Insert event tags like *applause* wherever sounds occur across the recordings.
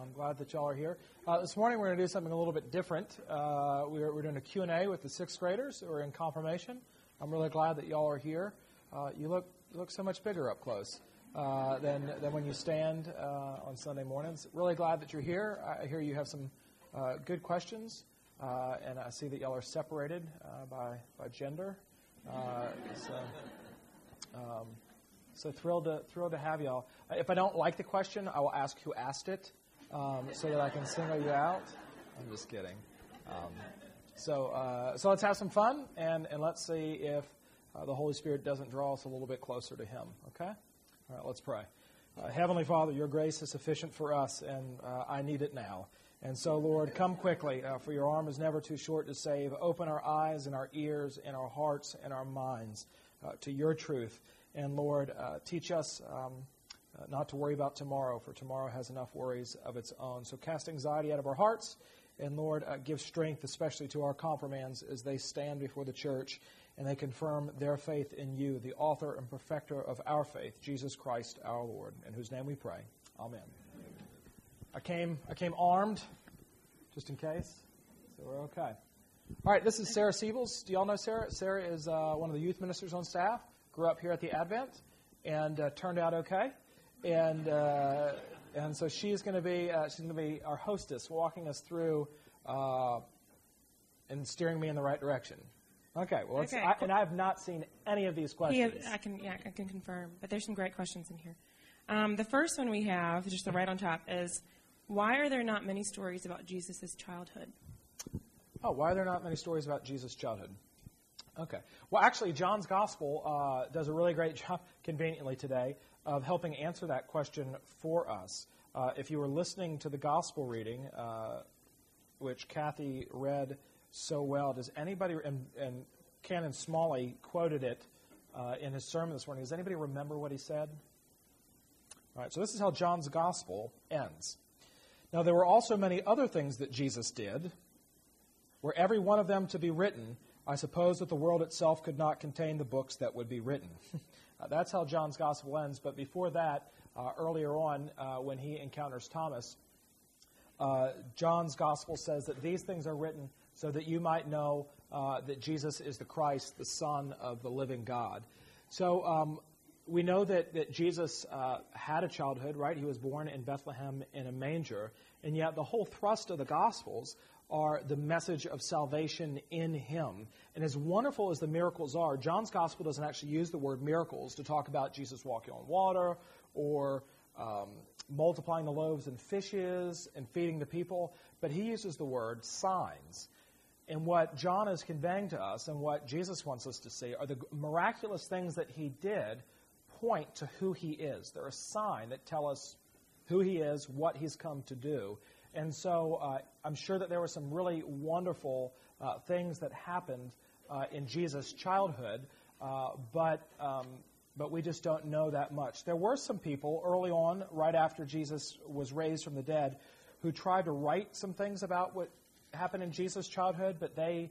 I'm glad that y'all are here. Uh, this morning we're going to do something a little bit different. Uh, we're, we're, doing a Q&A with the sixth graders who are in confirmation. I'm really glad that y'all are here. Uh, you look you look so much bigger up close uh, than, than when you stand uh, on Sunday mornings. Really glad that you're here. I hear you have some uh, good questions, and I see that y'all are separated by, by gender. so, um, so thrilled to thrilled to have y'all. If I don't like the question, I will ask who asked it, um, so that I can single you out. I'm just kidding. Um, so uh, so let's have some fun and and let's see if uh, the Holy Spirit doesn't draw us a little bit closer to Him. Okay. All right. Let's pray. Uh, Heavenly Father, Your grace is sufficient for us, and uh, I need it now. And so, Lord, come quickly, uh, for Your arm is never too short to save. Open our eyes and our ears and our hearts and our minds uh, to Your truth. And Lord, teach us um, uh, not to worry about tomorrow, for tomorrow has enough worries of its own. So cast anxiety out of our hearts. And Lord, uh, give strength, especially to our confirmands as they stand before the church and they confirm their faith in you, the author and perfecter of our faith, Jesus Christ our Lord, in whose name we pray. Amen. I came, I came armed, just in case, so we're okay. All right, this is Sarah Siebels. Do y'all know Sarah? Sarah is uh, one of the youth ministers on staff grew up here at the Advent and uh, turned out okay. And uh, and so she's going to be uh, she's going to be our hostess, walking us through uh, and steering me in the right direction. Okay. Well, okay. I, and I have not seen any of these questions. Has, I can yeah I can confirm, but there's some great questions in here. Um, the first one we have, just the right on top, is why are there not many stories about Jesus' childhood? Oh, why are there not many stories about Jesus' childhood? Okay. Well, actually, John's Gospel uh, does a really great *laughs* job, conveniently today, of helping answer that question for us. Uh, if you were listening to the Gospel reading, uh, which Kathy read so well, does anybody, and, and Canon Smalley quoted it uh, in his sermon this morning, does anybody remember what he said? All right, so this is how John's Gospel ends. Now, there were also many other things that Jesus did, were every one of them to be written I suppose that the world itself could not contain the books that would be written. *laughs* uh, that's how John's gospel ends. But before that, uh, earlier on, uh, when he encounters Thomas, uh, John's gospel says that these things are written so that you might know uh, that Jesus is the Christ, the Son of the living God. So um, we know that, that Jesus uh, had a childhood, right? He was born in Bethlehem in a manger. And yet, the whole thrust of the Gospels are the message of salvation in him. And as wonderful as the miracles are, John's gospel doesn't actually use the word miracles to talk about Jesus walking on water or um, multiplying the loaves and fishes and feeding the people, but he uses the word signs. And what John is conveying to us and what Jesus wants us to see are the miraculous things that he did point to who he is. They're a sign that tell us who he is, what he's come to do. And so uh, I'm sure that there were some really wonderful uh, things that happened uh, in Jesus' childhood, uh, but um, but we just don't know that much. There were some people early on, right after Jesus was raised from the dead, who tried to write some things about what happened in Jesus' childhood, but they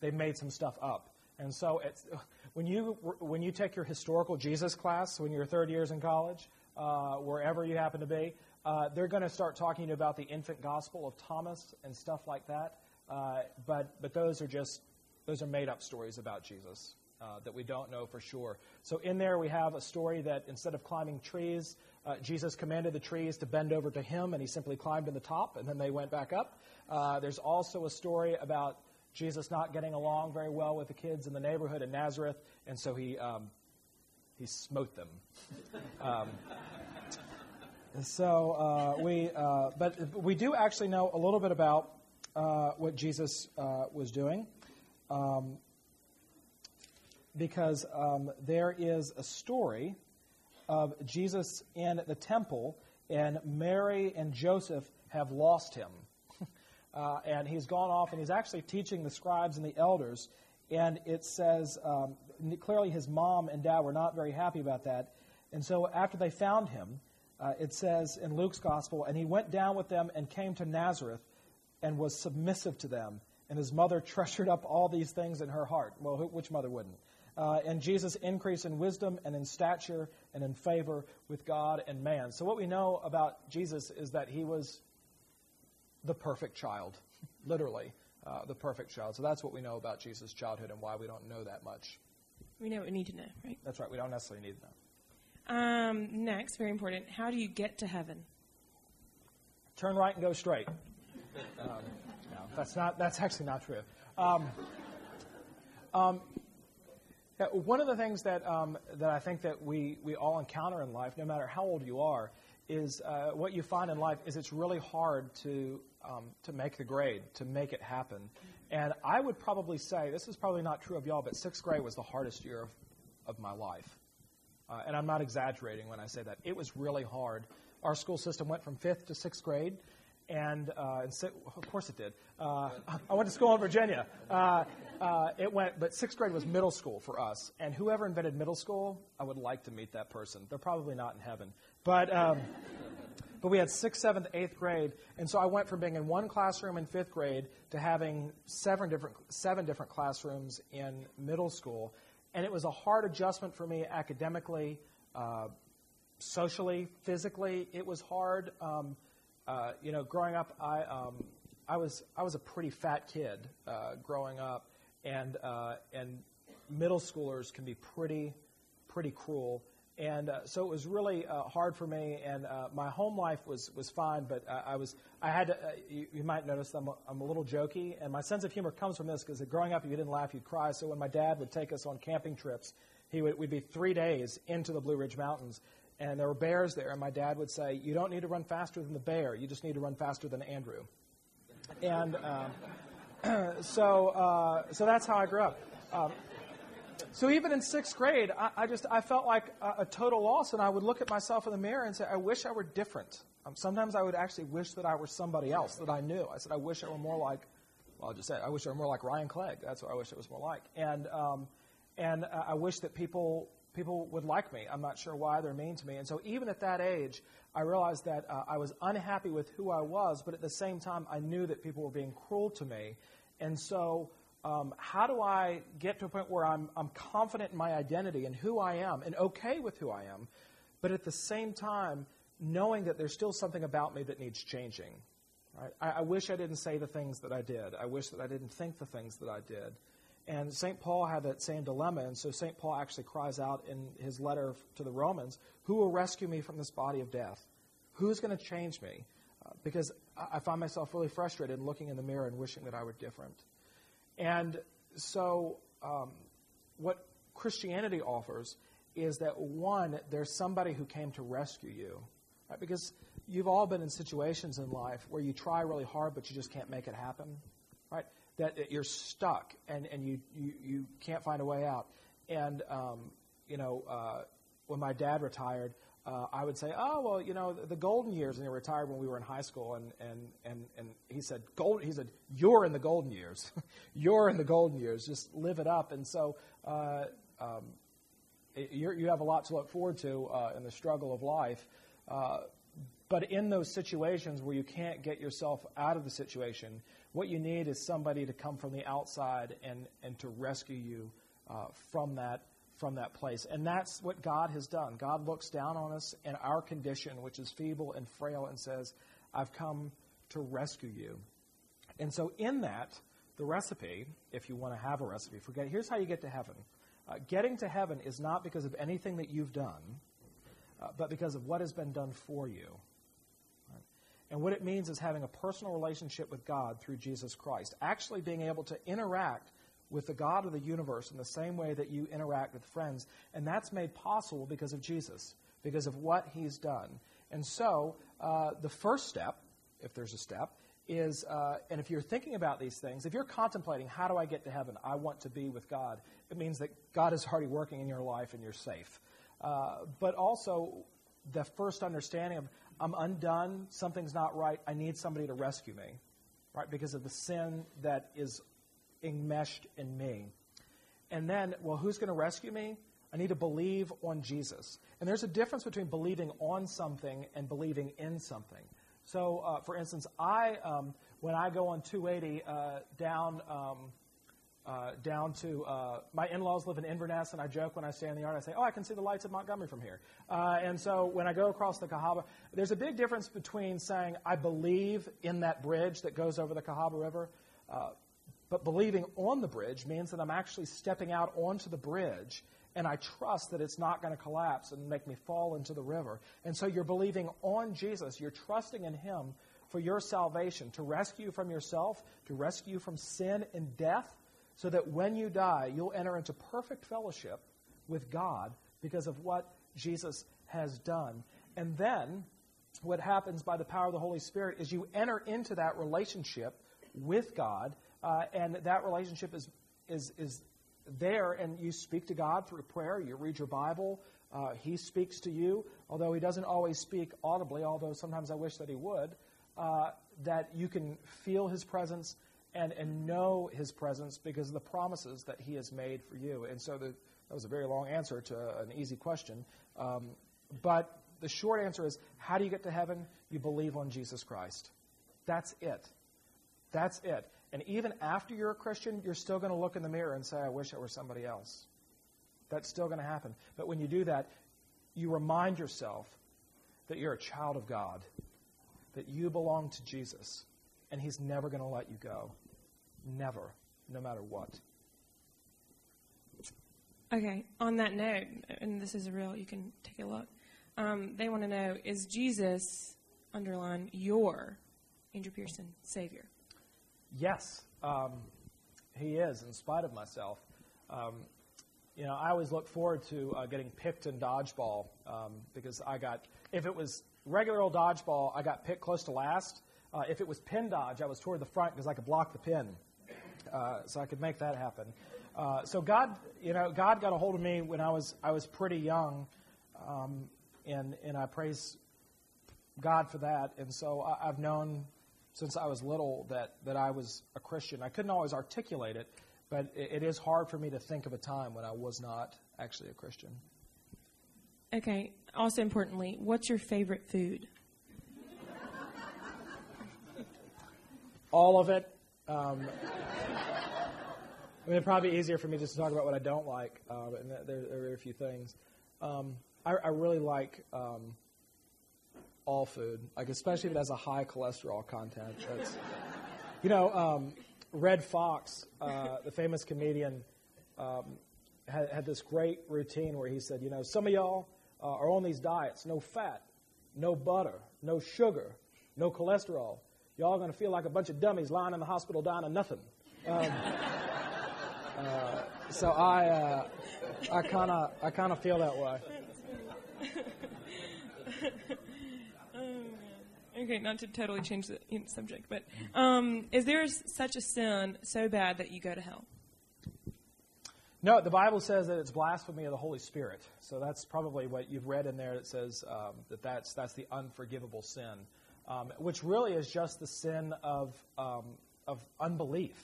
they made some stuff up. And so *laughs* when you when you take your historical Jesus class when you're third years in college, uh, wherever you happen to be, uh, they're going to start talking about the infant gospel of Thomas and stuff like that. Uh, but but those are just those are made up stories about Jesus uh, that we don't know for sure. So in there we have a story that instead of climbing trees, uh, Jesus commanded the trees to bend over to him, and he simply climbed to the top, and then they went back up. Uh, there's also a story about Jesus not getting along very well with the kids in the neighborhood in Nazareth, and so he um, he smote them. *laughs* Um, so uh, we, uh, but we do actually know a little bit about uh, what Jesus uh, was doing, um, because um, there is a story of Jesus in the temple, and Mary and Joseph have lost him, *laughs* uh, and he's gone off, and he's actually teaching the scribes and the elders, and it says um, clearly his mom and dad were not very happy about that, and so after they found him uh, it says in Luke's gospel, and he went down with them and came to Nazareth and was submissive to them. And his mother *laughs* treasured up all these things in her heart. Well, who, which mother wouldn't? Uh, and Jesus increased in wisdom and in stature and in favor with God and man. So what we know about Jesus is that he was the perfect child, *laughs* literally uh, the perfect child. So that's what we know about Jesus' childhood and why we don't know that much. We know what we need to know, right? That's right. We don't necessarily need to know. Um, next, very important. How do you get to heaven? Turn right and go straight. Um, no, that's not. That's actually not true. Um, um, one of the things that um, that I think that we we all encounter in life, no matter how old you are, is uh, what you find in life is it's really hard to um, to make the grade, to make it happen. And I would probably say this is probably not true of y'all, but sixth grade was the hardest year of, of my life. Uh, and I'm not exaggerating when I say that. It was really hard. Our school system went from fifth to sixth grade, and, uh, and si- of course it did. Uh, I went to school in Virginia. Uh, uh, it went, but sixth grade was middle school for us. And whoever invented middle school, I would like to meet that person. They're probably not in heaven, but. Um, but we had sixth, seventh, eighth grade, and so I went from being in one classroom in fifth grade to having seven different seven different classrooms in middle school, and it was a hard adjustment for me academically, uh, socially, physically. It was hard. Um, uh, you know, growing up, I um, I was I was a pretty fat kid uh, growing up, and uh, and middle schoolers can be pretty pretty cruel. And uh, so it was really uh, hard for me, and uh, my home life was, was fine, but I, was I had to, uh, you, you, might notice I'm a, I'm a little jokey, and my sense of humor comes from this because growing up, if you didn't laugh, you'd cry. So when my dad would take us on camping trips, he would we'd be three days into the Blue Ridge Mountains, and there were bears there, and my dad would say, "You don't need to run faster than the bear; you just need to run faster than Andrew." And um, *clears throat* so uh, so that's how I grew up. Um, so even in sixth grade, I, I just I felt like a, a, total loss, and I would look at myself in the mirror and say, "I wish I were different." Um, sometimes I would actually wish that I were somebody else that I knew. I said, "I wish I were more like." Well, I just said, "I wish I were more like Ryan Clegg." That's what I wish it was more like, and um, and uh, I wish that people people would like me. I'm not sure why they're mean to me, and so even at that age, I realized that uh, I was unhappy with who I was, but at the same time, I knew that people were being cruel to me, and so um, how do I get to a point where I'm, I'm confident in my identity and who I am and okay with who I am, but at the same time, knowing that there's still something about me that needs changing? Right? I, I wish I didn't say the things that I did. I wish that I didn't think the things that I did. And St. Paul had that same dilemma, and so St. Paul actually cries out in his letter to the Romans Who will rescue me from this body of death? Who's going to change me? Uh, because I, I find myself really frustrated looking in the mirror and wishing that I were different. And so, um, what Christianity offers is that one, there's somebody who came to rescue you. Right? Because you've all been in situations in life where you try really hard, but you just can't make it happen. Right? That, that you're stuck and, and you, you, you can't find a way out. And, um, you know, uh, when my dad retired, uh, I would say, oh well, you know, the, the golden years, and he retired when we were in high school, and and and and he said, gold. He said, you're in the golden years, *laughs* you're in the golden years. Just live it up. And so, uh, um, you have a lot to look forward to uh, in the struggle of life. Uh, but in those situations where you can't get yourself out of the situation, what you need is somebody to come from the outside and and to rescue you uh, from that from that place. And that's what God has done. God looks down on us in our condition, which is feeble and frail, and says, I've come to rescue you. And so, in that, the recipe, if you want to have a recipe, forget, here's how you get to heaven. Uh, getting to heaven is not because of anything that you've done, uh, but because of what has been done for you. And what it means is having a personal relationship with God through Jesus Christ, actually being able to interact with the God of the universe in the same way that you interact with friends. And that's made possible because of Jesus, because of what he's done. And so, uh, the first step, if there's a step, is, uh, and if you're thinking about these things, if you're contemplating, how do I get to heaven? I want to be with God. It means that God is already working in your life and you're safe. Uh, but also, the first understanding of, I'm undone, something's not right, I need somebody to rescue me, right? Because of the sin that is enmeshed in me. And then, well, who's going to rescue me? I need to believe on Jesus. And there's a difference between believing on something and believing in something. So, uh, for instance, I um, when I go on 280 uh, down um, uh, down to uh, my in-laws live in Inverness, and I joke when I stay in the yard. I say, "Oh, I can see the lights of Montgomery from here." Uh, and so when I go across the Cahaba, there's a big difference between saying I believe in that bridge that goes over the Cahaba River, uh, but believing on the bridge means that I'm actually stepping out onto the bridge and I trust that it's not going to collapse and make me fall into the river. And so you're believing on Jesus. You're trusting in Him for your salvation, to rescue you from yourself, to rescue you from sin and death, so that when you die, you'll enter into perfect fellowship with God because of what Jesus has done. And then, what happens by the power of the Holy Spirit is you enter into that relationship with God, uh, and that relationship is, is, is there, and you speak to God through prayer, you read your Bible, uh, He speaks to you, although He doesn't always speak audibly, although sometimes I wish that He would, uh, that you can feel His presence and, and know his presence because of the promises that he has made for you. And so the, that was a very long answer to an easy question. Um, but the short answer is how do you get to heaven? You believe on Jesus Christ. That's it. That's it. And even after you're a Christian, you're still going to look in the mirror and say, I wish I were somebody else. That's still going to happen. But when you do that, you remind yourself that you're a child of God, that you belong to Jesus, and He's never going to let you go. Never, no matter what. Okay, on that note, and this is real, you can take a look. Um, they want to know is Jesus, underline, your Andrew Pearson Savior? Yes, um, he is, in spite of myself. Um, you know, I always look forward to uh, getting picked in dodgeball um, because I got, if it was regular old dodgeball, I got picked close to last. Uh, if it was pin dodge, I was toward the front because I could block the pin. Uh, so I could make that happen. Uh, so God, you know, God got a hold of me when I was I was pretty young, um, and and I praise God for that. And so I, I've known since I was little that that I was a Christian. I couldn't always articulate it, but it, it is hard for me to think of a time when I was not actually a Christian. Okay. Also importantly, what's your favorite food? All of it. Um, I mean, it'd probably be easier for me just to talk about what I don't like, uh, and there, there, are a few things. Um, I, I, really like um, all food, like especially if it has a high cholesterol content. That's, you know, um, Redd Foxx, uh, the famous comedian, um, had, had, this great routine where he said, you know, some of y'all uh, are on these diets, no fat, no butter, no sugar, no cholesterol. Y'all are going to feel like a bunch of dummies lying in the hospital dying of nothing. Um, uh, so I, uh, I kind of, I kind of feel that way. *laughs* okay, not to totally change the subject, but um, is there such a sin so bad that you go to hell? No, the Bible says that it's blasphemy of the Holy Spirit. So that's probably what you've read in there that says um, that that's, that's the unforgivable sin, um, which really is just the sin of, um, of unbelief.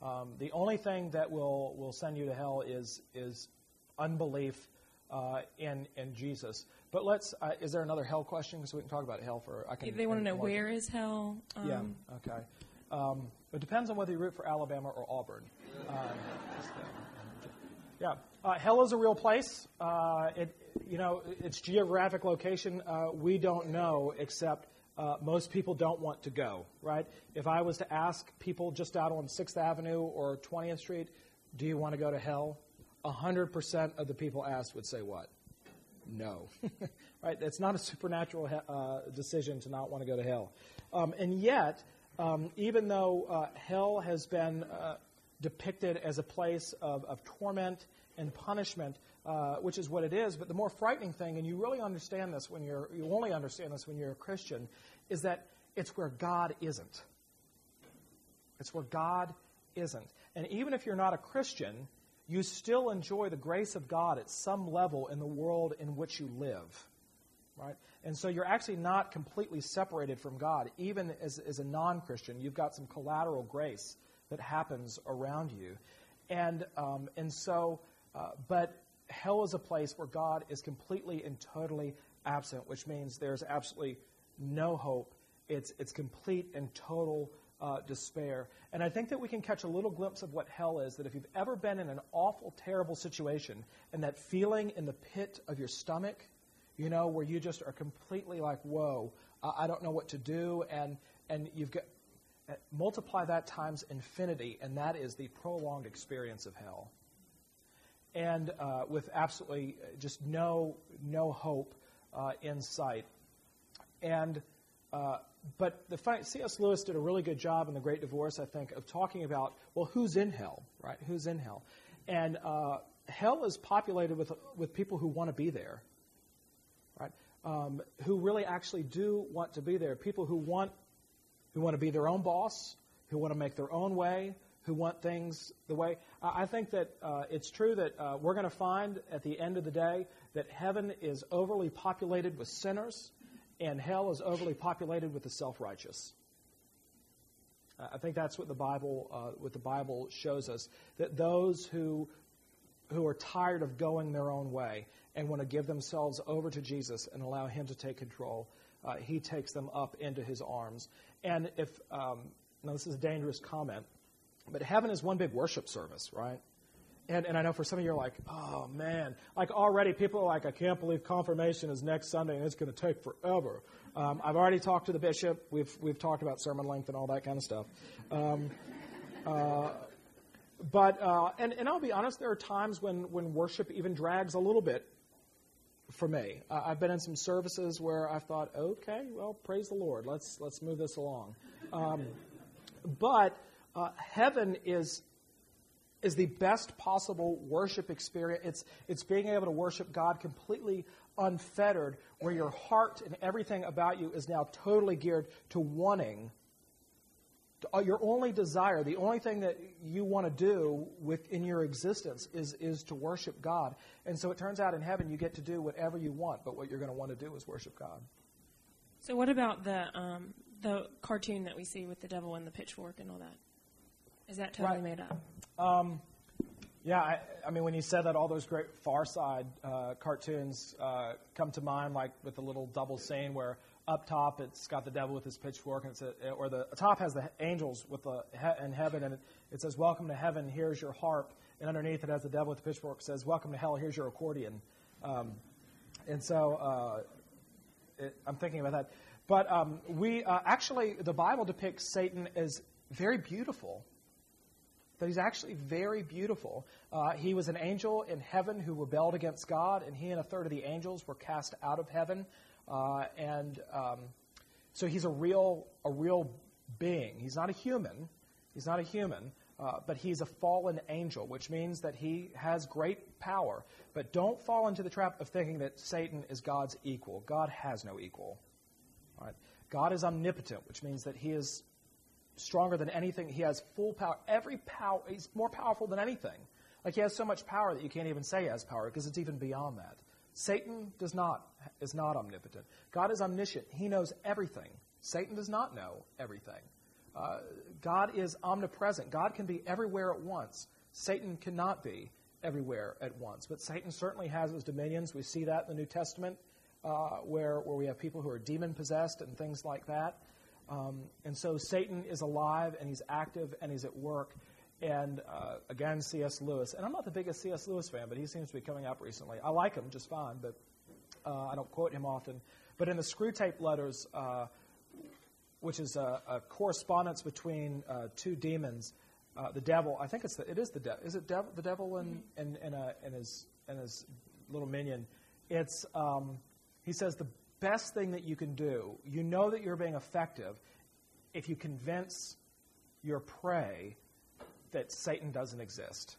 Um, the only thing that will, will send you to hell is, is unbelief uh, in, in Jesus. But let's, uh, is there another hell question? So we can talk about hell for, I can. They want to know where is hell? Um, yeah, okay. Um, it depends on whether you root for Alabama or Auburn. Um, yeah, uh, hell is a real place. Uh, it, you know, its geographic location, uh, we don't know except uh, most people don't want to go, right? If I was to ask people just out on 6th Avenue or 20th Street, do you want to go to hell? 100% of the people asked would say what? No. *laughs* right? It's not a supernatural uh, decision to not want to go to hell. Um, and yet, um, even though uh, hell has been uh, depicted as a place of, of torment and punishment, uh, which is what it is. But the more frightening thing, and you really understand this when you're, you only understand this when you're a Christian, is that it's where God isn't. It's where God isn't. And even if you're not a Christian, you still enjoy the grace of God at some level in the world in which you live. Right? And so you're actually not completely separated from God. Even as, as a non Christian, you've got some collateral grace that happens around you. And, um, and so, uh, but hell is a place where God is completely and totally absent, which means there's absolutely no hope. It's, it's complete and total uh, despair. And I think that we can catch a little glimpse of what hell is. That if you've ever been in an awful, terrible situation, and that feeling in the pit of your stomach, you know, where you just are completely like, whoa, I don't know what to do, and and you've got uh, multiply that times infinity, and that is the prolonged experience of hell. And uh, with absolutely just no no hope uh, in sight. And uh, but the C.S. Lewis did a really good job in The Great Divorce, I think, of talking about well, who's in hell, right? Who's in hell? And uh, hell is populated with with people who want to be there, right? Um, who really actually do want to be there. People who want who want to be their own boss, who want to make their own way, who want things the way. I think that uh, it's true that uh, we're going to find at the end of the day that heaven is overly populated with sinners and hell is overly populated with the self-righteous. Uh, I think that's what the Bible uh, what the Bible shows us that those who who are tired of going their own way and want to give themselves over to Jesus and allow Him to take control, uh, He takes them up into His arms. And if um, now this is a dangerous comment, but heaven is one big worship service, right? And, and I know for some of you are like, oh man, like already people are like, I can't believe confirmation is next Sunday and it's going to take forever. Um, I've already talked to the bishop. We've we've talked about sermon length and all that kind of stuff. Um, uh, but uh, and and I'll be honest, there are times when when worship even drags a little bit for me. Uh, I've been in some services where I thought, okay, well, praise the Lord, let's let's move this along. Um, but uh, heaven is is the best possible worship experience. It's, it's being able to worship God completely unfettered, where your heart and everything about you is now totally geared to wanting. To, uh, your only desire, the only thing that you want to do within your existence is, is to worship God. And so it turns out in heaven you get to do whatever you want, but what you're going to want to do is worship God. So, what about the, um, the cartoon that we see with the devil and the pitchfork and all that? Is that totally right. made up? Um, yeah, I, I, mean, when you said that, all those great Far Side uh, cartoons uh, come to mind, like with the little double scene where up top it's got the devil with his pitchfork, and it's a, or the top has the angels with the he- in heaven, and it, it, says, "Welcome to heaven. Here's your harp," and underneath it has the devil with the pitchfork says, "Welcome to hell. Here's your accordion." Um, and so uh, it, I'm thinking about that. But um, we uh, actually, the Bible depicts Satan as very beautiful that he's actually very beautiful. Uh, he was an angel in heaven who rebelled against God, and he and a third of the angels were cast out of heaven. Uh, and um, so he's a real, a real being. He's not a human. He's not a human, uh, but he's a fallen angel, which means that he has great power. But don't fall into the trap of thinking that Satan is God's equal. God has no equal. Right? God is omnipotent, which means that he is stronger than anything. He has full power. Every power, he's more powerful than anything. Like he has so much power that you can't even say he has power because it's even beyond that. Satan does not is not omnipotent. God is omniscient. He knows everything. Satan does not know everything. Uh, God is omnipresent. God can be everywhere at once. Satan cannot be everywhere at once. But Satan certainly has his dominions. We see that in the New Testament, uh, where where we have people who are demon possessed and things like that. Um, and so Satan is alive and he's active and he's at work. And uh, again, C.S. Lewis. And I'm not the biggest C.S. Lewis fan, but he seems to be coming up recently. I like him just fine, but uh, I don't quote him often. But in the Screwtape Letters, uh, which is a, a, correspondence between uh, two demons, uh, the devil. I think it's the, it is the devil. Is it dev- the devil and and, and, and his and his little minion? It's um, he says the best thing that you can do, you know that you're being effective if you convince your prey that Satan doesn't exist.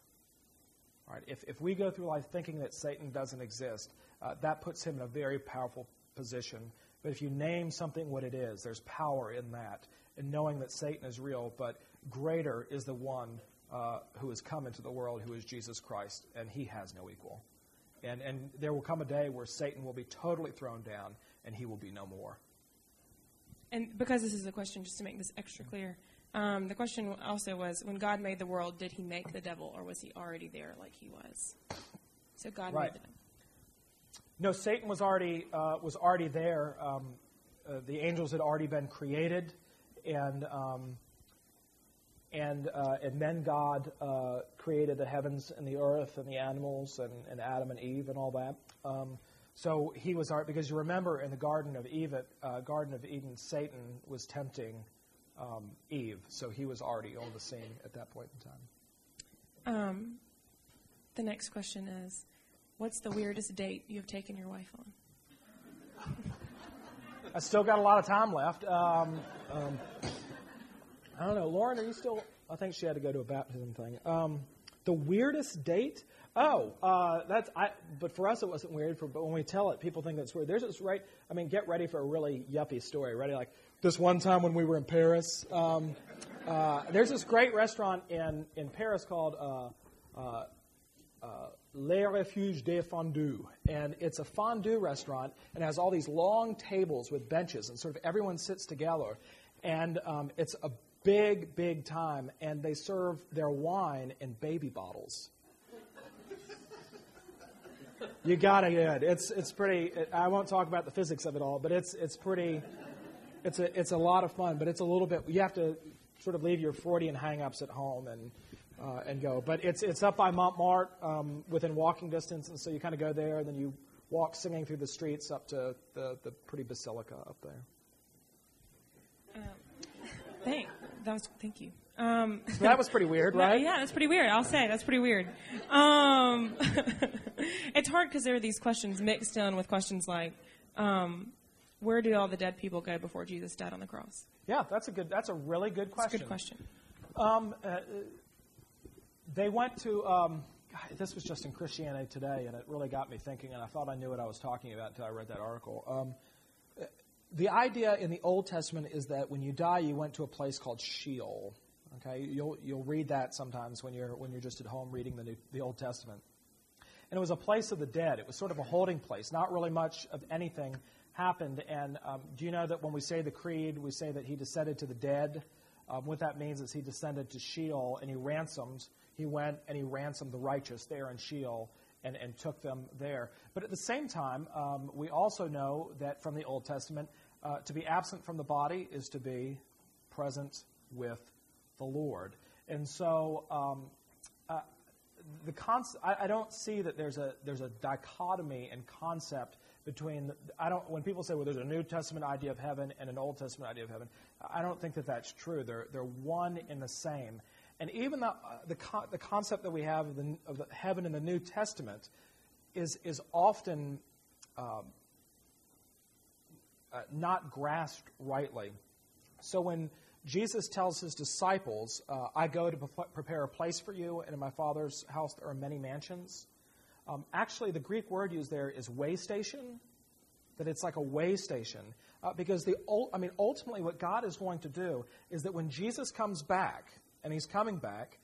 All right, if, if we go through life thinking that Satan doesn't exist, uh, that puts him in a very powerful position. But if you name something what it is, there's power in that, in knowing that Satan is real, but greater is the one uh, who has come into the world, who is Jesus Christ, and he has no equal. And, and there will come a day where Satan will be totally thrown down, and he will be no more. And because this is a question, just to make this extra clear, um, the question also was when God made the world, did he make the devil, or was he already there like he was? So God right. made the devil. No, Satan was already, uh, was already there. Um, uh, the angels had already been created, and um, and uh, and then God uh, created the heavens and the earth and the animals and, and Adam and Eve and all that. So he was our because you remember in the Garden of Eve, uh, Garden of Eden, Satan was tempting um, Eve, so he was already on the scene at that point in time. Um, the next question is, what's the weirdest date you've taken your wife on? *laughs* I still got a lot of time left. Um, um, I don't know, Lauren. Are you still? I think she had to go to a baptism thing. Um, the weirdest date? Oh, uh, that's. I. But for us, it wasn't weird. For but when we tell it, people think it's weird. There's this right. I mean, get ready for a really yuppie story. Ready? Like this one time when we were in Paris. Um, uh, there's this great restaurant in in Paris called. Uh, uh, uh, Le Refuge des Fondus. And it's a fondue restaurant and has all these long tables with benches, and sort of everyone sits together. And um, it's a big, big time, and they serve their wine in baby bottles. You gotta get. It's it's pretty. I won't talk about the physics of it all, but it's it's pretty. It's a it's a lot of fun, but it's a little bit. You have to sort of leave your Freudian hangups at home and uh, and go. But it's it's up by Montmartre, um, within walking distance, and so you kind of go there, and then you walk singing through the streets up to the the pretty basilica up there. Um, thank that was thank you. Um, so *laughs* that was pretty weird, right? yeah, that's pretty weird. I'll say that's pretty weird. Um, *laughs* it's hard because there are these questions mixed in with questions like, um, where did all the dead people go before Jesus died on the cross? Yeah, that's a good. That's a really good question. Good question. Um, uh, they went to. Um, God, this was just in Christianity Today, and it really got me thinking. And I thought I knew what I was talking about until I read that article. Um, the idea in the Old Testament is that when you die, you went to a place called Sheol. Okay, you'll you'll read that sometimes when you're when you're just at home reading the New, the Old Testament. And it was a place of the dead. It was sort of a holding place. Not really much of anything happened. And um, do you know that when we say the creed, we say that he descended to the dead? Um, what that means is he descended to Sheol and he ransomed. He went and he ransomed the righteous there in Sheol and, and took them there. But at the same time, um, we also know that from the Old Testament, uh, to be absent from the body is to be present with the Lord. And so um, uh, the concept, I, I, don't see that there's a there's a dichotomy in concept between the, I don't when people say well there's a New Testament idea of heaven and an Old Testament idea of heaven I don't think that that's true. They're they're one in the same. And even the uh, the, the concept that we have of the, of the heaven in the New Testament is is often um, uh, not grasped rightly. So when Jesus tells his disciples, uh, I go to pre- prepare a place for you, and in my Father's house there are many mansions. Um, actually, the Greek word used there is way station, that it's like a way station. Uh, because the I mean, ultimately, what God is going to do is that when Jesus comes back, and he's coming back,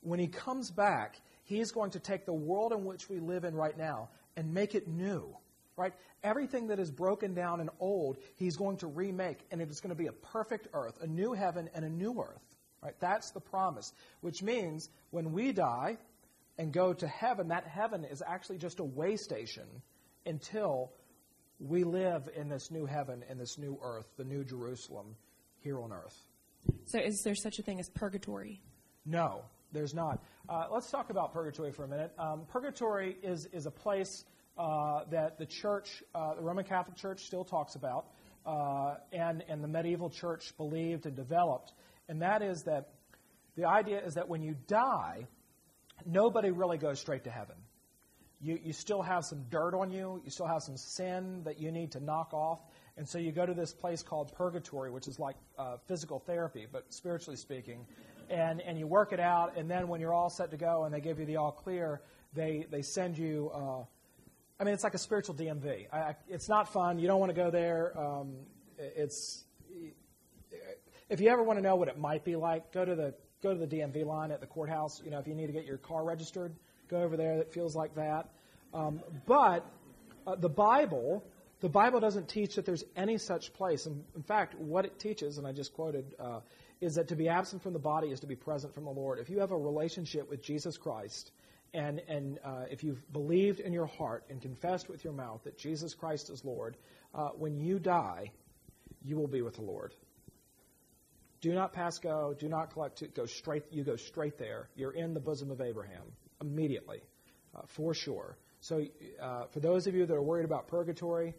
when he comes back, he's going to take the world in which we live in right now and make it new. Right? Everything that is broken down and old, he's going to remake, and it is going to be a perfect earth, a new heaven and a new earth. Right? That's the promise. Which means when we die and go to heaven, that heaven is actually just a way station until we live in this new heaven and this new earth, the new Jerusalem here on earth. So, is there such a thing as purgatory? No, there's not. Uh, let's talk about purgatory for a minute. Um, purgatory is, is a place uh, that the church, uh, the Roman Catholic Church, still talks about, uh, and, and the medieval church believed and developed. And that is that the idea is that when you die, nobody really goes straight to heaven. You, you still have some dirt on you, you still have some sin that you need to knock off. And so you go to this place called purgatory, which is like uh, physical therapy, but spiritually speaking. And, and you work it out, and then when you're all set to go and they give you the all clear, they, they send you. Uh, I mean, it's like a spiritual DMV. I, it's not fun. You don't want to go there. Um, it's if you ever want to know what it might be like, go to the go to the DMV line at the courthouse. You know, if you need to get your car registered, go over there. It feels like that. Um, but uh, the Bible, the Bible doesn't teach that there's any such place. And in fact, what it teaches, and I just quoted, uh, is that to be absent from the body is to be present from the Lord. If you have a relationship with Jesus Christ, and, and uh, if you've believed in your heart and confessed with your mouth that Jesus Christ is Lord, uh, when you die, you will be with the Lord. Do not pass go. Do not collect. To, go straight. You go straight there. You're in the bosom of Abraham immediately, uh, for sure. So, uh, for those of you that are worried about purgatory,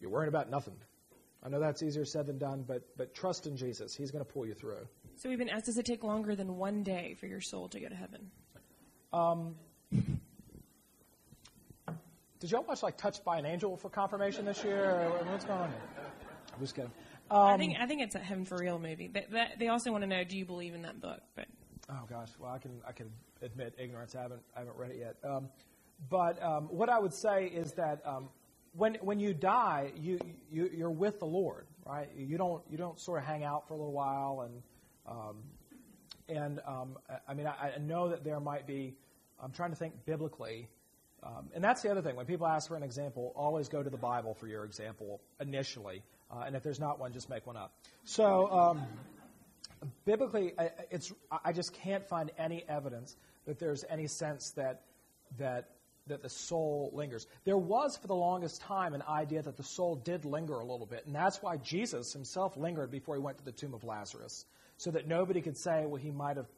you're worried about nothing. I know that's easier said than done, but but trust in Jesus. He's going to pull you through. So we've been asked, does it take longer than one day for your soul to go to heaven? Um, did y'all watch like Touched by an Angel for confirmation this year? Or what's going on here? I'm just kidding. Um, I think I think it's a Heaven for Real movie. They, that, they also want to know, do you believe in that book? But oh gosh, well I can I can admit ignorance. I haven't I haven't read it yet. Um, but um, what I would say is that um, when when you die, you, you you're with the Lord, right? You don't you don't sort of hang out for a little while and um, and um, I mean I, I know that there might be. I'm trying to think biblically. Um, and that's the other thing. When people ask for an example, always go to the Bible for your example initially. Uh, and if there's not one, just make one up. So, um, biblically, it's I just can't find any evidence that there's any sense that that that the soul lingers. There was for the longest time an idea that the soul did linger a little bit, and that's why Jesus himself lingered before he went to the tomb of Lazarus, so that nobody could say, well, he might have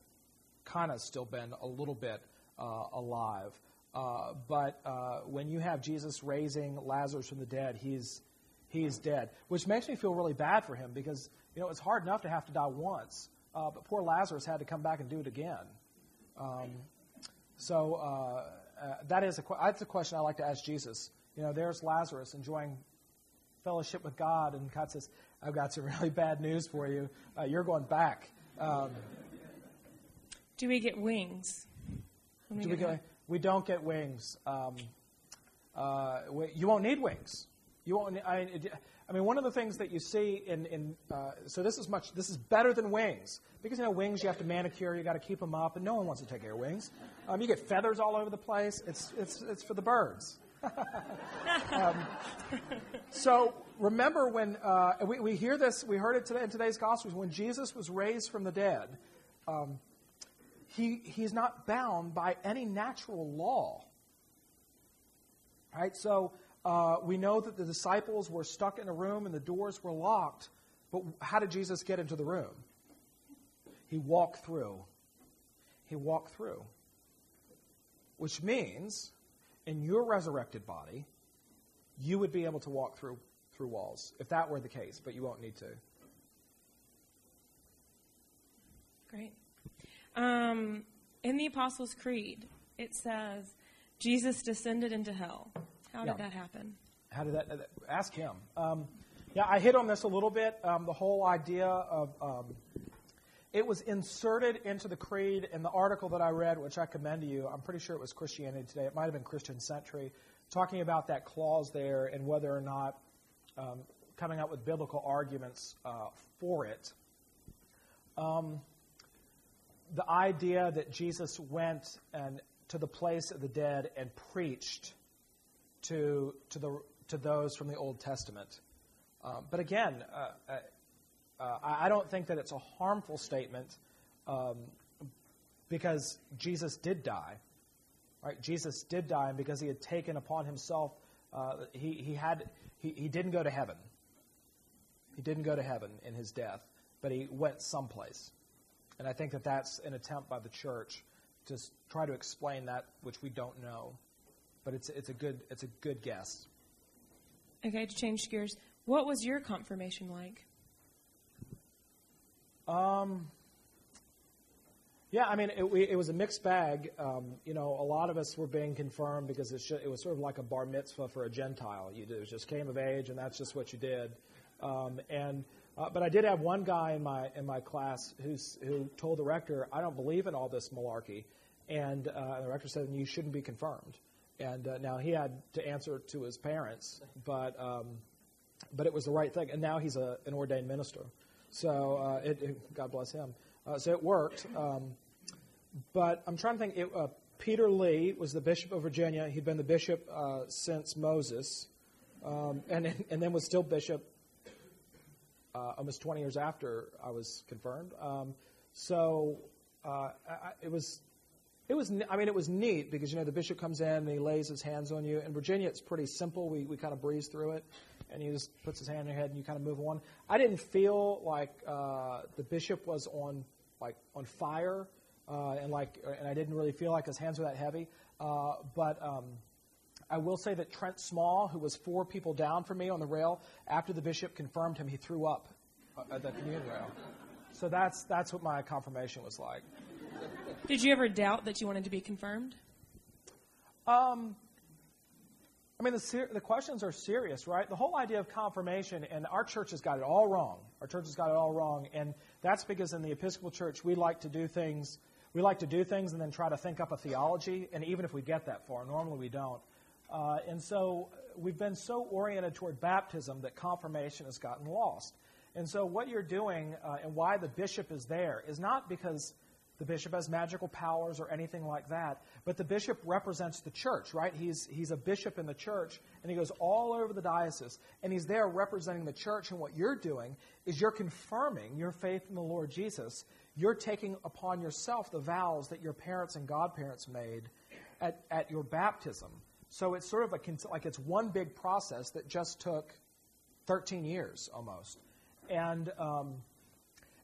kind of still been a little bit uh, alive. Uh, but uh, when you have Jesus raising Lazarus from the dead, he's he's dead, which makes me feel really bad for him because you know it's hard enough to have to die once, uh, but poor Lazarus had to come back and do it again. Um, so uh, uh, that is a that's a question I like to ask Jesus. You know, there's Lazarus enjoying fellowship with God, and God says, "I've got some *laughs* really bad news for you. Uh, you're going back." Um, do we get wings? We, do we, get, we don't get wings. Um, uh, we, you won't need wings. You won't. I, I mean, one of the things that you see in, in uh, so this is much. This is better than wings because you know wings you have to manicure. You got to keep them up, and no one wants to take care of wings. Um, you get feathers all over the place. It's it's it's for the birds. Um, so remember when uh, we, we hear this, we heard it today in today's Gospels, when Jesus was raised from the dead, um, he, he's not bound by any natural law. Right? So uh, we know that the disciples were stuck in a room and the doors were locked. But how did Jesus get into the room? He walked through. He walked through. Which means, in your resurrected body, you would be able to walk through through walls if that were the case, but you won't need to. Great. Um, in the Apostles' Creed, it says Jesus descended into hell. How did yeah. that happen? How did that? Uh, ask him. Um, yeah, I hit on this a little bit. Um, the whole idea of um, it was inserted into the creed in the article that I read, which I commend to you. I'm pretty sure it was Christianity Today. It might have been Christian Century, talking about that clause there and whether or not um, coming up with biblical arguments uh, for it. Um, the idea that Jesus went and to the place of the dead and preached to, to, the, to those from the Old Testament. Um, but again, uh, uh, I don't think that it's a harmful statement um, because Jesus did die. Right? Jesus did die, and because he had taken upon himself, uh, he, he, had, he, he didn't go to heaven. He didn't go to heaven in his death, but he went someplace. And I think that that's an attempt by the church to try to explain that which we don't know but it's it's a good it's a good guess. Okay, to change gears, what was your confirmation like? Um. Yeah, I mean, it, it was a mixed bag. Um, you know, a lot of us were being confirmed because it, it, was sort of like a bar mitzvah for a Gentile. You just came of age, and that's just what you did. Um, and uh, but I did have one guy in my in my class who's, who told the rector, "I don't believe in all this malarkey," and uh, the rector said, "You shouldn't be confirmed." And uh, now he had to answer to his parents, but um, but it was the right thing. And now he's a, an ordained minister. So uh, it, it, God bless him. Uh, so it worked. Um, but I'm trying to think. It, uh, Peter Lee was the bishop of Virginia. He'd been the bishop uh, since Moses, um, and and then was still bishop uh, almost 20 years after I was confirmed. Um, so I, it was it was, I mean, it was neat because, you know, the bishop comes in and he lays his hands on you. In Virginia, it's pretty simple. We, we kind of breeze through it. And he just puts his hand on your head and you kind of move on. I didn't feel like uh, the bishop was on like on fire, uh, and like, and I didn't really feel like his hands were that heavy. Uh, but um, I will say that Trent Small, who was four people down from me on the rail, after the bishop confirmed him, he threw up at the communion rail. So that's that's what my confirmation was like. Did you ever doubt that you wanted to be confirmed? Um, I mean, the, ser- the questions are serious, right? The whole idea of confirmation, and our church has got it all wrong. Our church has got it all wrong, and that's because in the Episcopal Church we like to do things. We like to do things and then try to think up a theology, and even if we get that far, normally we don't. Uh, and so we've been so oriented toward baptism that confirmation has gotten lost. And so what you're doing uh, and why the bishop is there is not because the bishop has magical powers or anything like that. But the bishop represents the church, right? He's, he's a bishop in the church, and he goes all over the diocese, and he's there representing the church. And what you're doing is you're confirming your faith in the Lord Jesus. You're taking upon yourself the vows that your parents and godparents made at, at your baptism. So it's sort of a, like it's one big process that just took 13 years almost. And, um,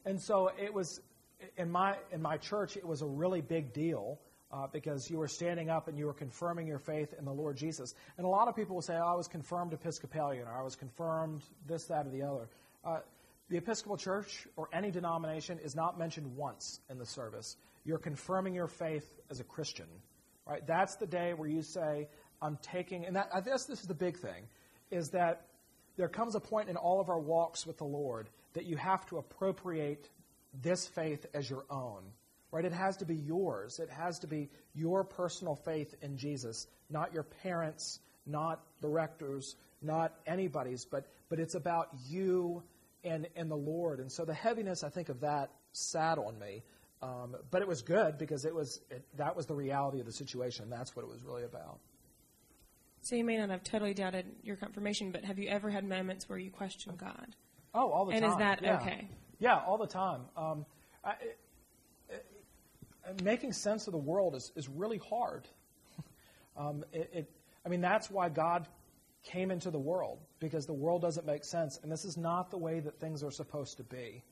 and so it was in my in my church, it was a really big deal uh, because you were standing up and you were confirming your faith in the Lord Jesus. And a lot of people will say, oh, "I was confirmed Episcopalian," or "I was confirmed this, that, or the other." Uh, the Episcopal Church or any denomination is not mentioned once in the service. You're confirming your faith as a Christian, right? That's the day where you say, "I'm taking," and that, I guess this is the big thing, is that there comes a point in all of our walks with the Lord that you have to appropriate this faith as your own. Right? It has to be yours. It has to be your personal faith in Jesus, not your parents, not the rectors, not anybody's, but, but it's about you and, and the Lord. And so the heaviness, I think, of that sat on me. Um, but it was good because it was it, that was the reality of the situation. That's what it was really about. So you may not have totally doubted your confirmation, but have you ever had moments where you question God? Oh, all the and time. And is that yeah. okay? Yeah, all the time. Um, I, it, it, making sense of the world is, is really hard. *laughs* um, it, I mean, that's why God came into the world, because the world doesn't make sense, and this is not the way that things are supposed to be.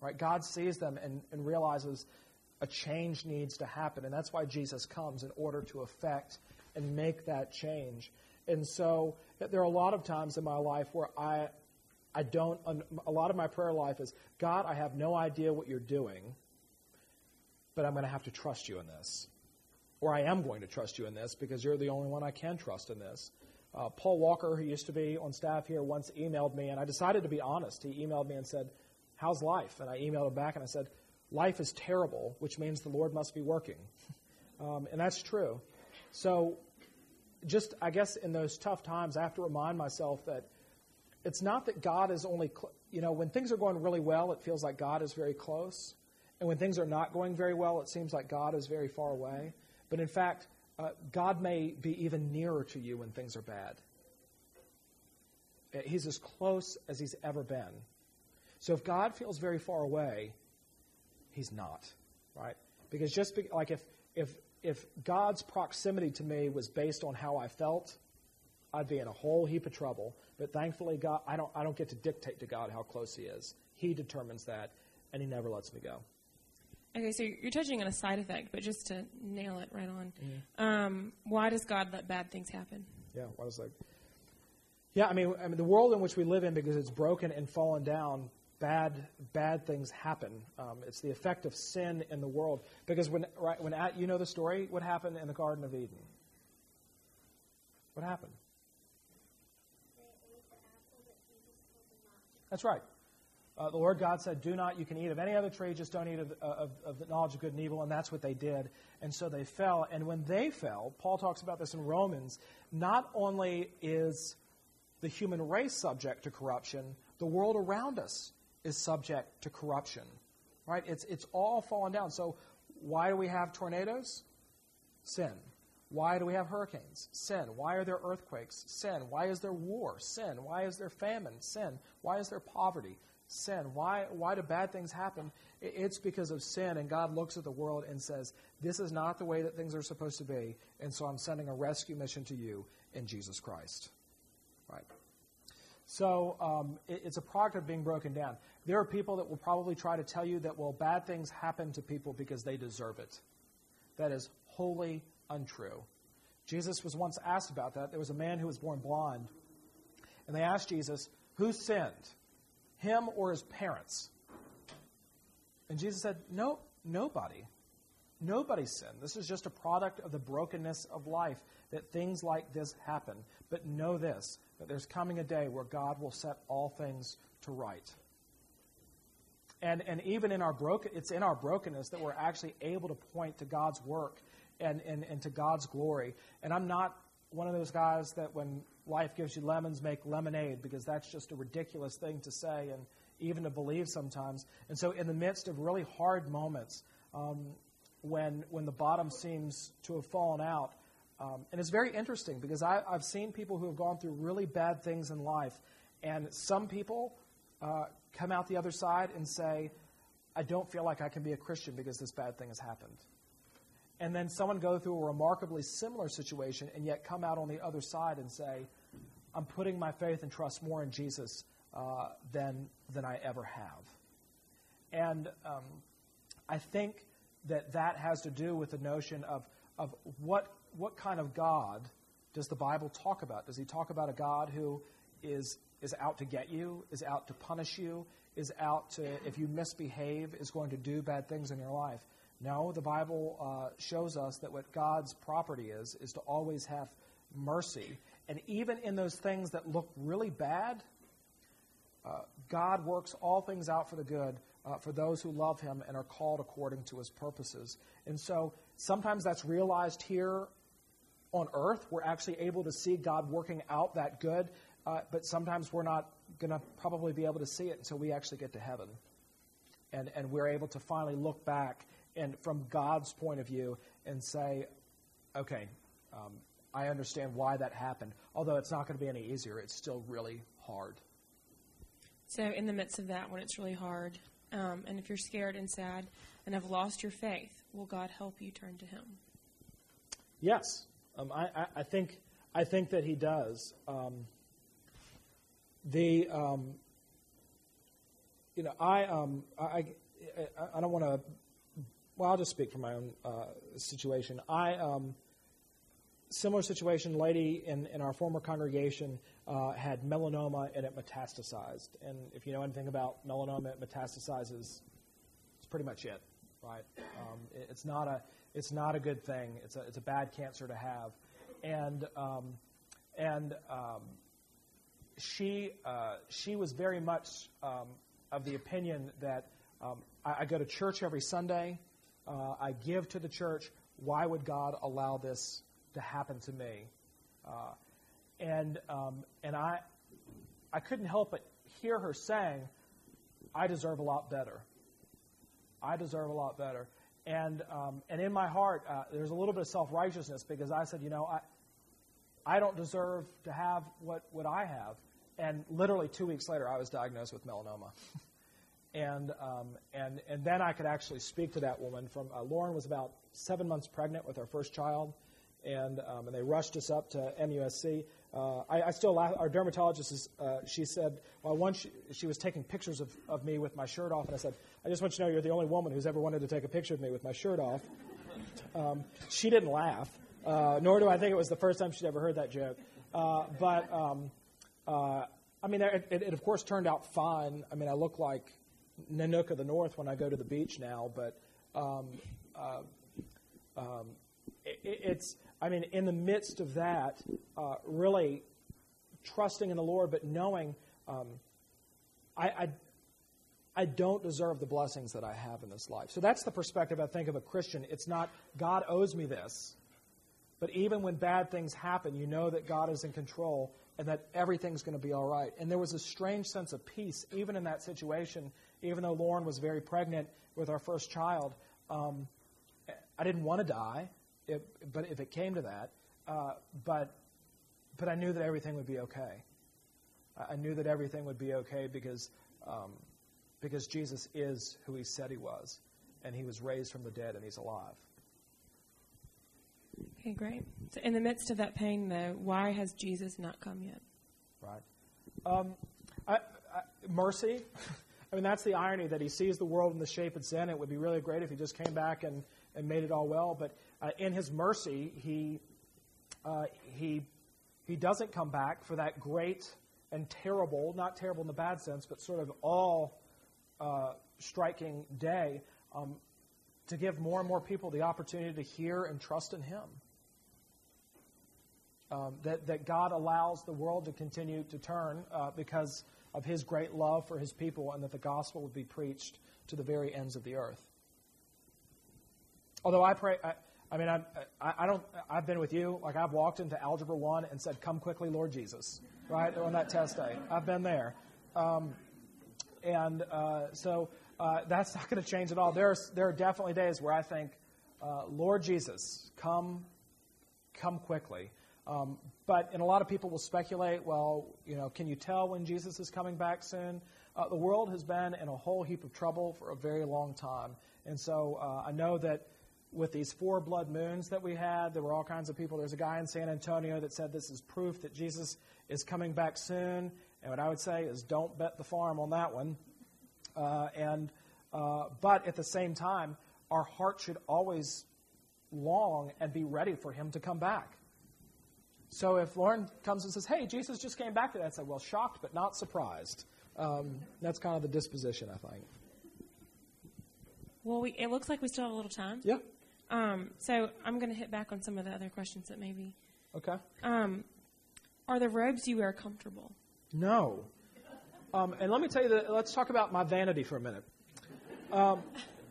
Right? God sees them and, and realizes a change needs to happen, and that's why Jesus comes in order to effect and make that change. And so there are a lot of times in my life where I, I don't, a lot of my prayer life is, God, I have no idea what you're doing, but I'm going to have to trust you in this. Or I am going to trust you in this because you're the only one I can trust in this. Uh, Paul Walker, who used to be on staff here, once emailed me, and I decided to be honest. He emailed me and said, How's life? And I emailed him back and I said, Life is terrible, which means the Lord must be working. *laughs* Um, and that's true. So, just, I guess, in those tough times, I have to remind myself that it's not that God is only, cl- you know, when things are going really well, it feels like God is very close. And when things are not going very well, it seems like God is very far away. But in fact, uh, God may be even nearer to you when things are bad. Uh, he's as close as he's ever been. So if God feels very far away, he's not, right? Because just be, like if if if God's proximity to me was based on how I felt, I'd be in a whole heap of trouble. But thankfully, God, I don't, I don't get to dictate to God how close He is. He determines that, and He never lets me go. Okay, so you're touching on a side effect, but just to nail it right on, mm-hmm. um, why does God let bad things happen? Yeah, why does that? Yeah, I mean, I mean, the world in which we live in, because it's broken and fallen down, bad bad things happen. Um, it's the effect of sin in the world. Because when right when at, you know the story, what happened in the Garden of Eden? What happened? That's right. Uh, the Lord God said, Do not, you can eat of any other tree, just don't eat of, uh, of, of, the knowledge of good and evil. And that's what they did. And so they fell. And when they fell, Paul talks about this in Romans, not only is the human race subject to corruption, the world around us is subject to corruption. Right? It's, it's all fallen down. So why do we have tornadoes? Sin. Why do we have hurricanes? Sin. Why are there earthquakes? Sin. Why is there war? Sin. Why is there famine? Sin. Why is there poverty? Sin. Why, why do bad things happen? It's because of sin, and God looks at the world and says, This is not the way that things are supposed to be, and so I'm sending a rescue mission to you in Jesus Christ. Right. So um, it, it's a product of being broken down. There are people that will probably try to tell you that, well, bad things happen to people because they deserve it. That is wholly untrue. Jesus was once asked about that. There was a man who was born blind, and they asked Jesus, Who sinned, him or his parents? And Jesus said, No, nobody. Nobody sinned. This is just a product of the brokenness of life that things like this happen. But know this that there's coming a day where God will set all things to right. And, and even in our broken, it's in our brokenness that we're actually able to point to God's work and, and, and to God's glory. And I'm not one of those guys that when life gives you lemons, make lemonade, because that's just a ridiculous thing to say and even to believe sometimes. And so, in the midst of really hard moments, um, when, when the bottom seems to have fallen out, um, and it's very interesting because I, have seen people who have gone through really bad things in life, and some people uh, come out the other side and say, I don't feel like I can be a Christian because this bad thing has happened. And then someone go through a remarkably similar situation and yet come out on the other side and say, I'm putting my faith and trust more in Jesus uh, than, than I ever have. And um, I think that that has to do with the notion of, of what what kind of God does the Bible talk about? Does he talk about a God who is, is out to get you, is out to punish you, is out to, if you misbehave, is going to do bad things in your life? No, the Bible uh, shows us that what God's property is, is to always have mercy. And even in those things that look really bad, uh, God works all things out for the good uh, for those who love Him and are called according to His purposes. And so sometimes that's realized here on earth. We're actually able to see God working out that good, uh, but sometimes we're not going to probably be able to see it until we actually get to heaven. And, and we're able to finally look back and from God's point of view and say, okay, um, I understand why that happened. Although it's not going to be any easier, it's still really hard. So, in the midst of that, when it's really hard, um, and if you're scared and sad and have lost your faith, will God help you turn to Him? Yes. Um, I, I, I, think I think that he does. Um, the um, you know I um, I, I, I don't want to. Well, I'll just speak from my own uh, situation. I um, similar situation. Lady in, in our former congregation uh, had melanoma and it metastasized. And if you know anything about melanoma, it metastasizes. It's pretty much it, right? Um, it, it's not a it's not a good thing. It's a, it's a bad cancer to have. And, um, and um, she, uh, she was very much um, of the opinion that um, I, I, go to church every Sunday, uh, I give to the church. Why would God allow this to happen to me? Uh, and um, and I, I couldn't help but hear her saying, I deserve a lot better. I deserve a lot better. And, um, and in my heart, uh, there's a little bit of self righteousness because I said, you know, I, I don't deserve to have what, what I have. And literally two weeks later, I was diagnosed with melanoma. *laughs* and, um, and, and then I could actually speak to that woman. From uh, Lauren was about seven months pregnant with our first child, and, um, and they rushed us up to MUSC. Uh, I, I, still laugh. Our dermatologist, is, uh, she said, well, once she, was taking pictures of, of me with my shirt off, and I said, I just want you to know you're the only woman who's ever wanted to take a picture of me with my shirt off. Um, she didn't laugh, uh, nor do I think it was the first time she'd ever heard that joke. Uh, but, um, uh, I mean, it, it, it, of course turned out fine. I mean, I look like Nanook of the North when I go to the beach now, but um, uh, um, it, it's I mean, in the midst of that, uh, really trusting in the Lord, but knowing um, I, I, I don't deserve the blessings that I have in this life. So that's the perspective I think of a Christian. It's not God owes me this, but even when bad things happen, you know that God is in control and that everything's going to be all right. And there was a strange sense of peace even in that situation, even though Lauren was very pregnant with our first child. Um, I didn't want to die but if it came to that, uh, but but I knew that everything would be okay. I knew that everything would be okay because um, because Jesus is who He said He was, and He was raised from the dead, and He's alive. Okay, great. So, in the midst of that pain, though, why has Jesus not come yet? Right. Um, I, I, mercy. *laughs* I mean, that's the irony that he sees the world in the shape it's in. It would be really great if he just came back and, and made it all well. But uh, in his mercy, he, uh, he, he doesn't come back for that great and terrible, not terrible in the bad sense, but sort of all uh, striking day um, to give more and more people the opportunity to hear and trust in him. Um, that, that God allows the world to continue to turn uh, because of his great love for his people and that the gospel would be preached to the very ends of the earth. Although I pray, I, I mean, I, I, don't, I've been with you, like I've walked into Algebra 1 and said, Come quickly, Lord Jesus, right, on that test day. I've been there. Um, and uh, so uh, that's not going to change at all. There are, there are definitely days where I think, uh, Lord Jesus, come, come quickly. Um, but and a lot of people will speculate, well, you know, can you tell when Jesus is coming back soon? Uh, the world has been in a whole heap of trouble for a very long time, and so uh, I know that with these four blood moons that we had, there were all kinds of people. There's a guy in San Antonio that said this is proof that Jesus is coming back soon. And what I would say is, don't bet the farm on that one. Uh, and uh, but at the same time, our heart should always long and be ready for Him to come back. So if Lauren comes and says, "Hey, Jesus just came back today," I'd say, "Well, shocked but not surprised." Um, that's kind of the disposition, I think. Well, we, it looks like we still have a little time. Yeah. Um, so I'm going to hit back on some of the other questions that maybe. Okay. Um, are the robes you wear comfortable? No. Um, and let me tell you that. Let's talk about my vanity for a minute. Um,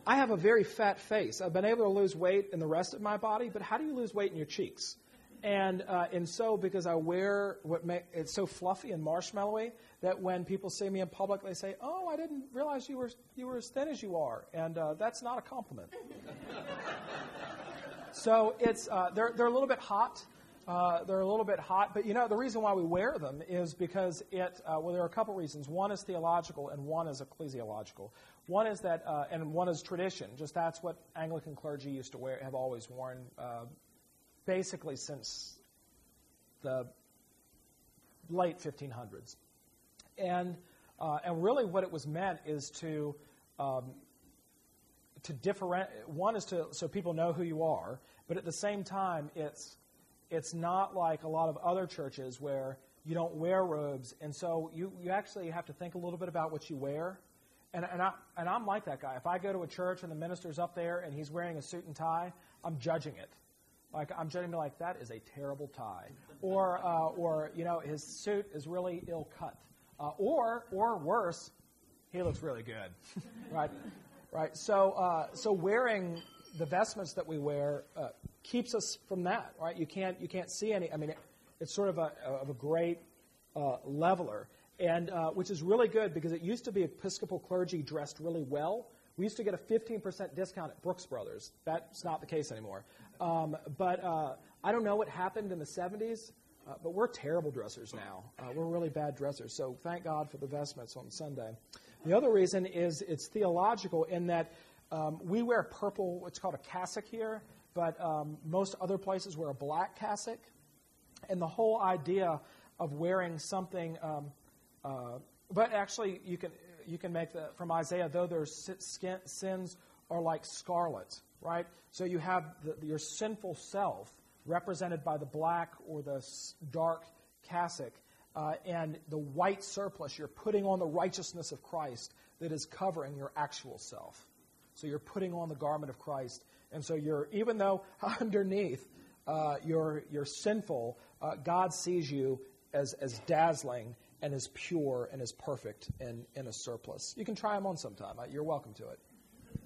I have a very fat face. I've been able to lose weight in the rest of my body, but how do you lose weight in your cheeks? And, uh, and so, because I wear what it's so fluffy and marshmallowy that when people see me in public, they say, "Oh, I didn't realize you were you were as thin as you are," and uh, that's not a compliment. *laughs* so it's uh, they're they're a little bit hot. Uh, they're a little bit hot, but you know the reason why we wear them is because it. Uh, well, there are a couple reasons. One is theological, and one is ecclesiological. One is that, uh, and one is tradition. Just that's what Anglican clergy used to wear, have always worn basically since the late 1500s. And, uh, and really what it was meant is to, um, to differentiate, one is to, so people know who you are, but at the same time, it's, it's not like a lot of other churches where you don't wear robes, and so you, you actually have to think a little bit about what you wear. And, and, I, and I'm like that guy. If I go to a church and the minister's up there and he's wearing a suit and tie, I'm judging it. Like I'm me like that is a terrible tie, or uh, or you know his suit is really ill cut, uh, or or worse, he looks really good, *laughs* right? Right. So uh, so wearing the vestments that we wear uh, keeps us from that, right? You can't you can't see any. I mean, it, it's sort of a of a great uh, leveler, and uh, which is really good because it used to be Episcopal clergy dressed really well. We used to get a 15% discount at Brooks Brothers. That's not the case anymore. Um, but uh, I don't know what happened in the 70s, uh, but we're terrible dressers now. Uh, we're really bad dressers. So thank God for the vestments on Sunday. The other reason is it's theological in that um, we wear purple, what's called a cassock here, but um, most other places wear a black cassock. And the whole idea of wearing something, um, uh, but actually you can you can make the from Isaiah though their sins are like scarlet right? So you have the, your sinful self represented by the black or the dark cassock, uh, and the white surplice. You're putting on the righteousness of Christ that is covering your actual self. So you're putting on the garment of Christ, and so you're even though *laughs* underneath uh, you're you're sinful, uh, God sees you as as dazzling and as pure and as perfect in, in a surplice. You can try them on sometime. You're welcome to it.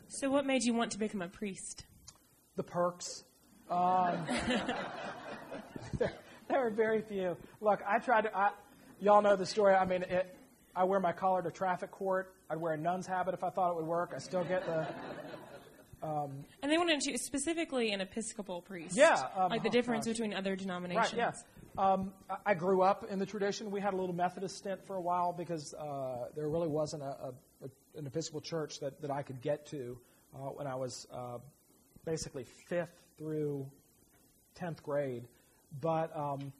So, what made you want to become a priest? The perks. Um, *laughs* there, there, are very few. Look, I tried to. I, y'all know the story. I mean, it, I wear my collar to traffic court. I'd wear a nun's habit if I thought it would work. I still get the. Um, and they wanted to specifically an Episcopal priest. Yeah, um, like the oh, difference gosh. between other denominations. Right. Yeah. Um, I grew up in the tradition. We had a little Methodist stint for a while because uh, there really wasn't a, a, an Episcopal church that, that I could get to uh, when I was uh, basically fifth through 10th grade. But um,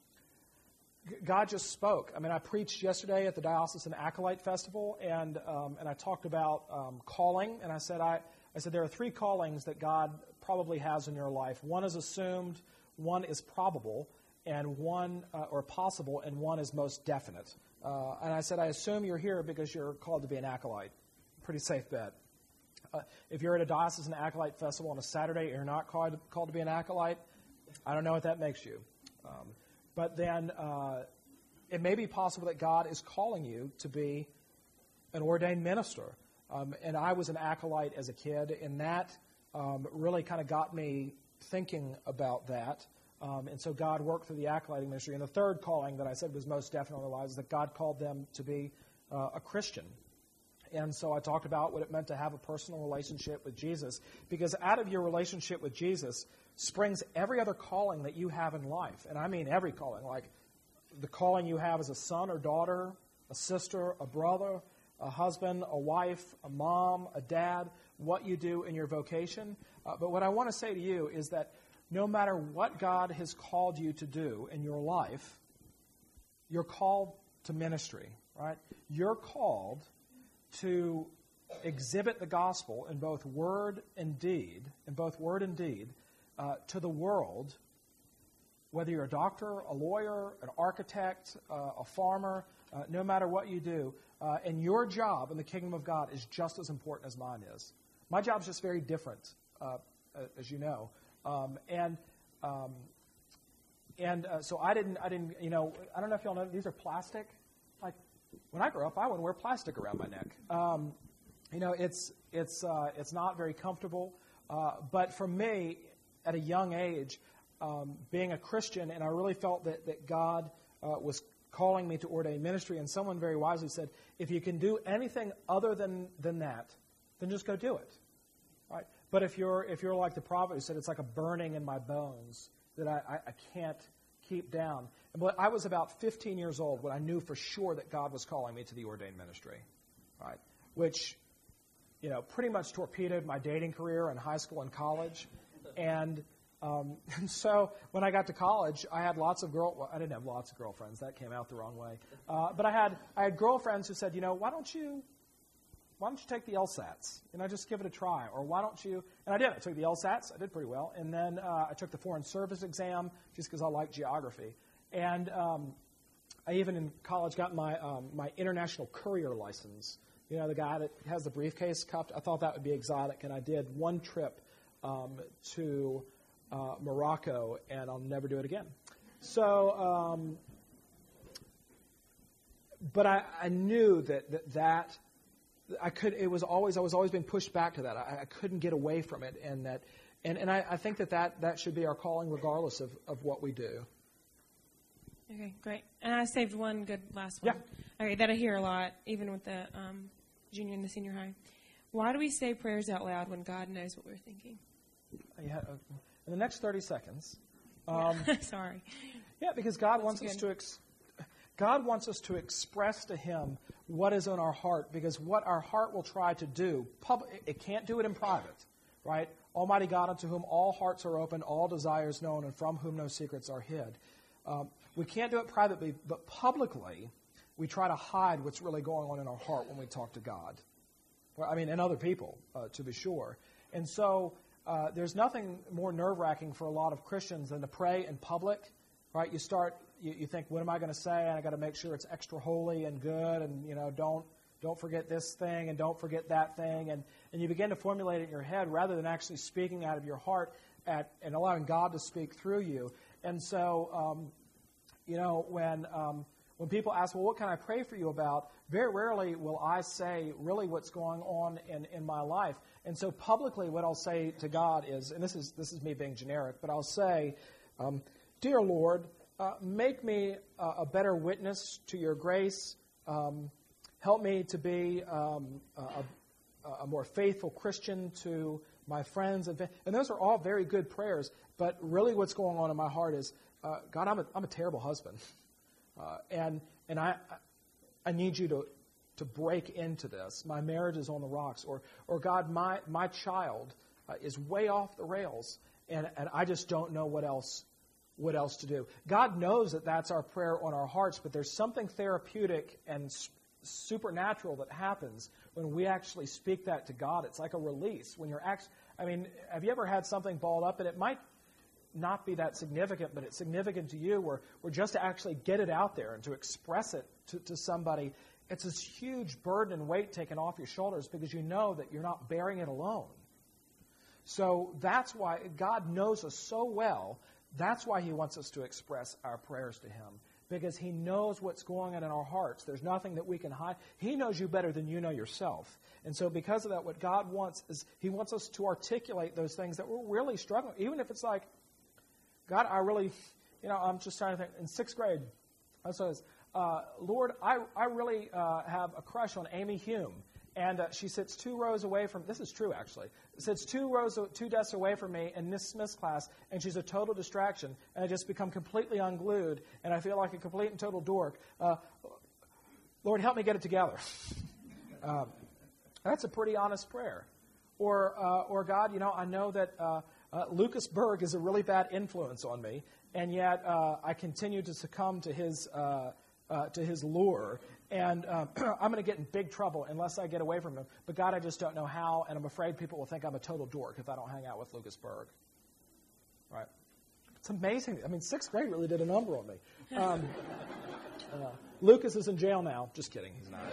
God just spoke. I mean, I preached yesterday at the Diocesan Acolyte Festival, and um, and I talked about um, calling, and I said I I said there are three callings that God probably has in your life. One is assumed, one is probable, and one uh, or possible, and one is most definite. Uh, and I said I assume you're here because you're called to be an acolyte. Pretty safe bet. Uh, if you're at a diocesan acolyte festival on a Saturday and you're not called, called to be an acolyte, I don't know what that makes you. Um, but then uh, it may be possible that God is calling you to be an ordained minister. Um, and I was an acolyte as a kid, and that um, really kind of got me thinking about that. Um, and so God worked through the acolyting ministry. And the third calling that I said was most definitely in their lives is that God called them to be uh, a Christian. And so I talked about what it meant to have a personal relationship with Jesus. Because out of your relationship with Jesus, springs every other calling that you have in life. And I mean every calling, like the calling you have as a son or daughter, a sister, a brother, a husband, a wife, a mom, a dad, what you do in your vocation. Uh, but what I want to say to you is that no matter what God has called you to do in your life, you're called to ministry, right? You're called to exhibit the gospel in both word and deed, in both word and deed, uh, to the world, whether you're a doctor, a lawyer, an architect, uh, a farmer, uh, no matter what you do, uh, and your job in the kingdom of God is just as important as mine is. My job is just very different, uh, as you know, um, and um, and uh, so I didn't, I didn't, you know, I don't know if y'all know these are plastic. Like when I grew up, I wouldn't wear plastic around my neck. Um, you know, it's it's it's not very comfortable. but for me, at a young age um, being a Christian, and I really felt that, that God uh, was calling me to ordain ministry. And someone very wisely said, if you can do anything other than, than that, then just go do it. But if you're, if you're like the prophet who said, it's like a burning in my bones that I, I, I can't keep down. But I was about 15 years old when I knew for sure that God was calling me to the ordained ministry. Right? Which, you know, pretty much torpedoed my dating career in high school and college. And, um, *laughs* and so when I got to college, I had lots of girl. Well, I didn't have lots of girlfriends. That came out the wrong way. Uh, but I had I had girlfriends who said, you know, why don't you why don't you take the LSATs? You know, just give it a try. Or why don't you? And I did. I took the LSATs. I did pretty well. And then uh, I took the Foreign Service exam just because I like geography. And um, I even in college got my um, my international courier license. You know, the guy that has the briefcase cuffed. I thought that would be exotic, and I did one trip um, to uh, Morocco, and I'll never do it again. So, um, but I, I knew that, that that I could. It was always I was always being pushed back to that. I, I couldn't get away from it, and that and, and I, I think that, that that should be our calling, regardless of, of what we do. Okay, great. And I saved one good last one. Yeah. Okay, that I hear a lot, even with the um, junior and the senior high. Why do we say prayers out loud when God knows what we're thinking? Yeah, uh, in the next 30 seconds. Um, *laughs* Sorry. Yeah, because God That's wants good. us to ex- God wants us to express to Him what is in our heart, because what our heart will try to do, pub- it can't do it in private, right? Almighty God, unto whom all hearts are open, all desires known, and from whom no secrets are hid. Um, we can't do it privately, but publicly, we try to hide what's really going on in our heart when we talk to God. Well, I mean, and other people, uh, to be sure. And so uh, there's nothing more nerve wracking for a lot of Christians than to pray in public, right? You start, you, you think, what am I going to say? And I got to make sure it's extra holy and good, and you know, don't don't forget this thing and don't forget that thing, and and you begin to formulate it in your head rather than actually speaking out of your heart at and allowing God to speak through you. And so, um, you know, when um, when people ask, well, what can I pray for you about? Very rarely will I say really what's going on in, in my life. And so publicly, what I'll say to God is, and this is, this is me being generic, but I'll say, um, Dear Lord, uh, make me a, a, better witness to your grace. Um, help me to be um, a, a, more faithful Christian to my friends. And, and those are all very good prayers. But really, what's going on in my heart is, uh, God, I'm a, I'm a terrible husband. Uh, and and I, I need you to, to break into this. My marriage is on the rocks. Or, or God, my, my child uh, is way off the rails, and, and I just don't know what else what else to do. God knows that that's our prayer on our hearts, but there's something therapeutic and supernatural that happens when we actually speak that to God. It's like a release. When you're actually, I mean, have you ever had something balled up and it might not be that significant, but it's significant to you, where, where just to actually get it out there and to express it to, to somebody, it's this huge burden and weight taken off your shoulders because you know that you're not bearing it alone. So that's why God knows us so well. That's why He wants us to express our prayers to Him because He knows what's going on in our hearts. There's nothing that we can hide. He knows you better than you know yourself. And so, because of that, what God wants is He wants us to articulate those things that we're really struggling. Even if it's like, God, I really, you know, I'm just trying to think. In sixth grade, I says, uh, Lord, I, I really uh, have a crush on Amy Hume. And uh, she sits two rows away from, this is true actually, sits two rows, two desks away from me in Miss Smith's class, and she's a total distraction. And I just become completely unglued, and I feel like a complete and total dork. Uh, Lord, help me get it together. *laughs* um, that's a pretty honest prayer. Or, uh, or God, you know, I know that uh, uh, Lucas Berg is a really bad influence on me, and yet uh, I continue to succumb to his, to his lure. And um, *clears throat* I'm going to get in big trouble unless I get away from him. But God, I just don't know how, and I'm afraid people will think I'm a total dork if I don't hang out with Lucas Berg. Right? It's amazing. I mean, sixth grade really did a number on me. Um, *laughs* uh, Lucas is in jail now. Just kidding. He's not. *laughs*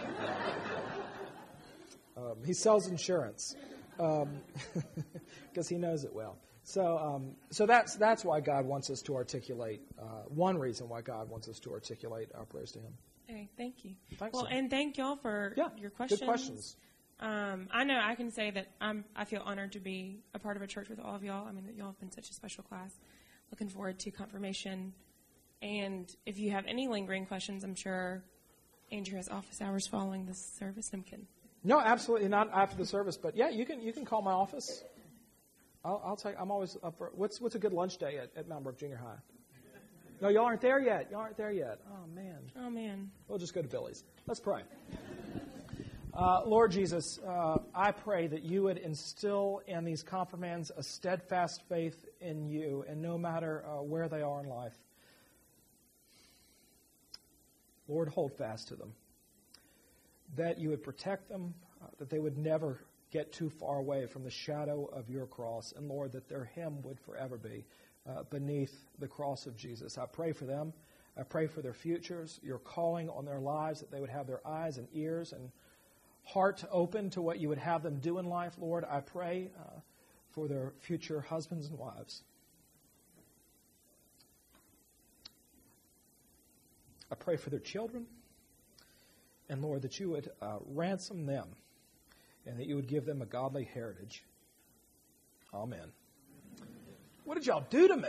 Um, he sells insurance because um, *laughs* he knows it well. So, um, so that's that's why God wants us to articulate. Uh, one reason why God wants us to articulate our prayers to Him. Hey, thank you. Thanks well, so. and thank y'all for yeah, your questions. Good questions. Um, I know I can say that I'm. I feel honored to be a part of a church with all of y'all. I mean, y'all have been such a special class. Looking forward to confirmation. And if you have any lingering questions, I'm sure Andrew has office hours following this service and can. No, absolutely not after the service. But yeah, you can you can call my office. I'll, I'll take. I'm always up for. What's what's a good lunch day at, at Mountain Brook Junior High? No, y'all aren't there yet. Y'all aren't there yet. Oh man. Oh man. We'll just go to Billy's. Let's pray. Uh, Lord Jesus, uh, I pray that you would instill in these confirmands a steadfast faith in you, and no matter uh, where they are in life. Lord, hold fast to them. That you would protect them, uh, that they would never get too far away from the shadow of your cross. And Lord, that their hymn would forever be uh, beneath the cross of Jesus. I pray for them. I pray for their futures, your calling on their lives, that they would have their eyes and ears and heart open to what you would have them do in life, Lord. I pray uh, for their future husbands and wives. I pray for their children. And Lord, that you would uh, ransom them and that you would give them a godly heritage. Amen. What did y'all do to me?